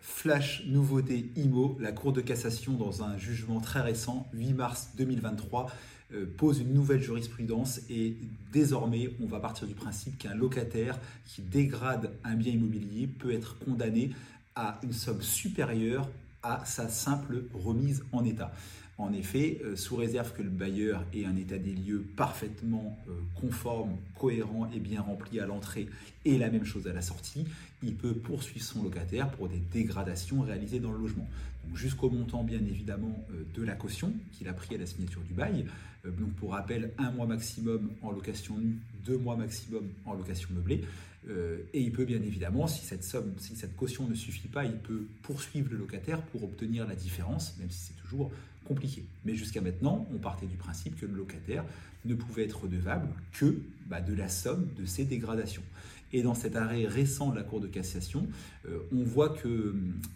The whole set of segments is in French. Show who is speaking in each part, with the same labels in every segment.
Speaker 1: Flash nouveauté IMO, la Cour de cassation dans un jugement très récent, 8 mars 2023, euh, pose une nouvelle jurisprudence et désormais on va partir du principe qu'un locataire qui dégrade un bien immobilier peut être condamné à une somme supérieure à sa simple remise en état. En effet, euh, sous réserve que le bailleur ait un état des lieux parfaitement euh, conforme, cohérent et bien rempli à l'entrée et la même chose à la sortie, il peut poursuivre son locataire pour des dégradations réalisées dans le logement. Jusqu'au montant bien évidemment euh, de la caution qu'il a pris à la signature du bail. Donc pour rappel, un mois maximum en location nue, deux mois maximum en location meublée. Et il peut bien évidemment, si cette somme, si cette caution ne suffit pas, il peut poursuivre le locataire pour obtenir la différence, même si c'est toujours Mais jusqu'à maintenant, on partait du principe que le locataire ne pouvait être redevable que bah, de la somme de ces dégradations. Et dans cet arrêt récent de la Cour de cassation, euh, on voit que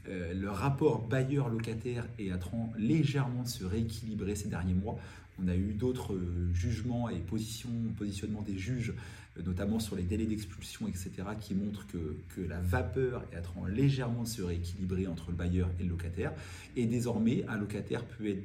Speaker 1: euh, le rapport bailleur-locataire est train légèrement de se rééquilibrer ces derniers mois. On a eu d'autres euh, jugements et positionnements des juges, euh, notamment sur les délais d'expulsion, etc., qui montrent que, la vapeur est en train légèrement de se rééquilibrer entre le bailleur et le locataire. Et désormais, un locataire peut être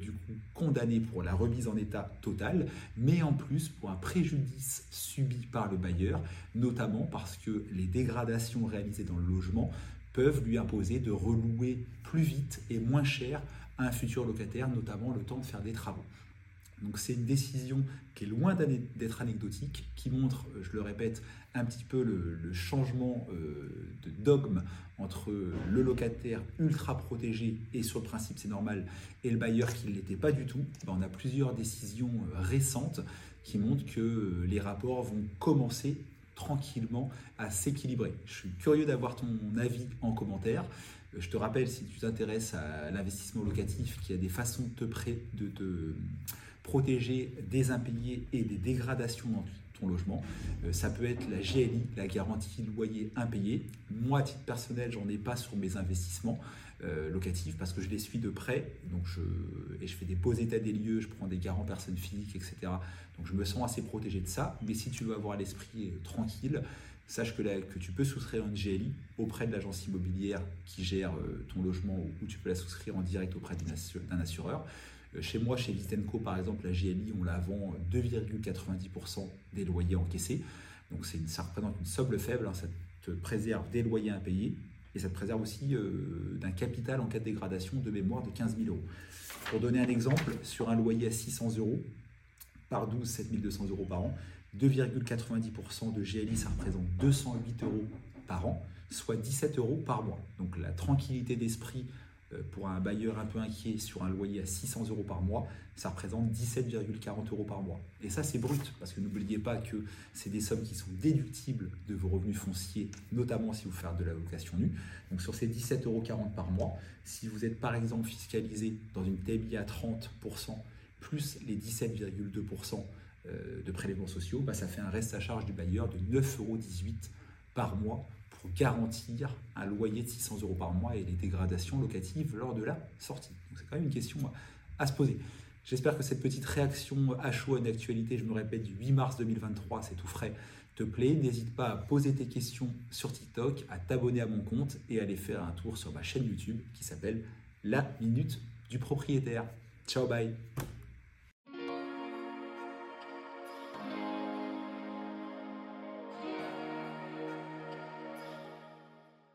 Speaker 1: condamné pour la remise en état totale, mais en plus pour un préjudice subi par le bailleur, notamment parce que les dégradations réalisées dans le logement peuvent lui imposer de relouer plus vite et moins cher un futur locataire, notamment le temps de faire des travaux. Donc c'est une décision qui est loin d'être anecdotique, qui montre, euh, je le répète, un petit peu le, changement euh, de dogme entre le locataire ultra protégé et sur le principe c'est normal et le bailleur qui ne l'était pas du tout. Ben, on a plusieurs décisions euh, récentes qui montrent que les rapports vont commencer tranquillement à s'équilibrer. Je suis curieux d'avoir ton avis en commentaire. Je te rappelle, si tu t'intéresses à l'investissement locatif, qu'il y a des façons de te, prêter, de te protéger des impayés et des dégradations dans ton logement. Euh, ça peut être la GLI, la garantie loyer impayé. Moi, à titre personnel, j'en ai pas sur mes investissements euh, locatifs parce que je les suis de près. Donc je, et je fais des beaux états des lieux, je prends des garants personnes physiques, etc. Donc je me sens assez protégé de ça. Mais si tu veux avoir l'esprit euh, tranquille, sache que, que tu peux souscrire une GLI auprès de l'agence immobilière qui gère ton logement ou tu peux la souscrire en direct auprès d'un assureur. Euh, chez moi, chez Vitenco, par exemple, la GLI, on la vend 2,90% des loyers encaissés. Donc ça représente une somme faible, hein. ça te préserve des loyers impayés et ça te préserve aussi euh, d'un capital en cas de dégradation de mémoire de 15 000 euros. Pour donner un exemple, sur un loyer à 600 euros, par 12, 7200 euros par an, 2,90% de GLI, ça représente 208 euros par an, soit 17 euros par mois. Donc la tranquillité d'esprit euh, pour un bailleur un peu inquiet sur un loyer à 600 euros par mois, ça représente 17,40 euros par mois. Et ça, c'est brut, parce que n'oubliez pas que c'est des sommes qui sont déductibles de vos revenus fonciers, notamment si vous faites de la location nue. Donc sur ces 17,40 euros par mois, si vous êtes par exemple fiscalisé dans une TBI à 30%, plus les 17,2% euh, de prélèvements sociaux, bah, ça fait un reste à charge du bailleur de 9,18 euros par mois garantir un loyer de 600 euros par mois et les dégradations locatives lors de la sortie. c'est quand même une question à se poser. J'espère que cette petite réaction à chaud à une actualité, je me répète, du 8 mars 2023, c'est tout frais, te plaît. N'hésite pas à poser tes questions sur TikTok, à t'abonner à mon compte et à aller faire un tour sur ma chaîne YouTube qui s'appelle La Minute du Propriétaire. Ciao, bye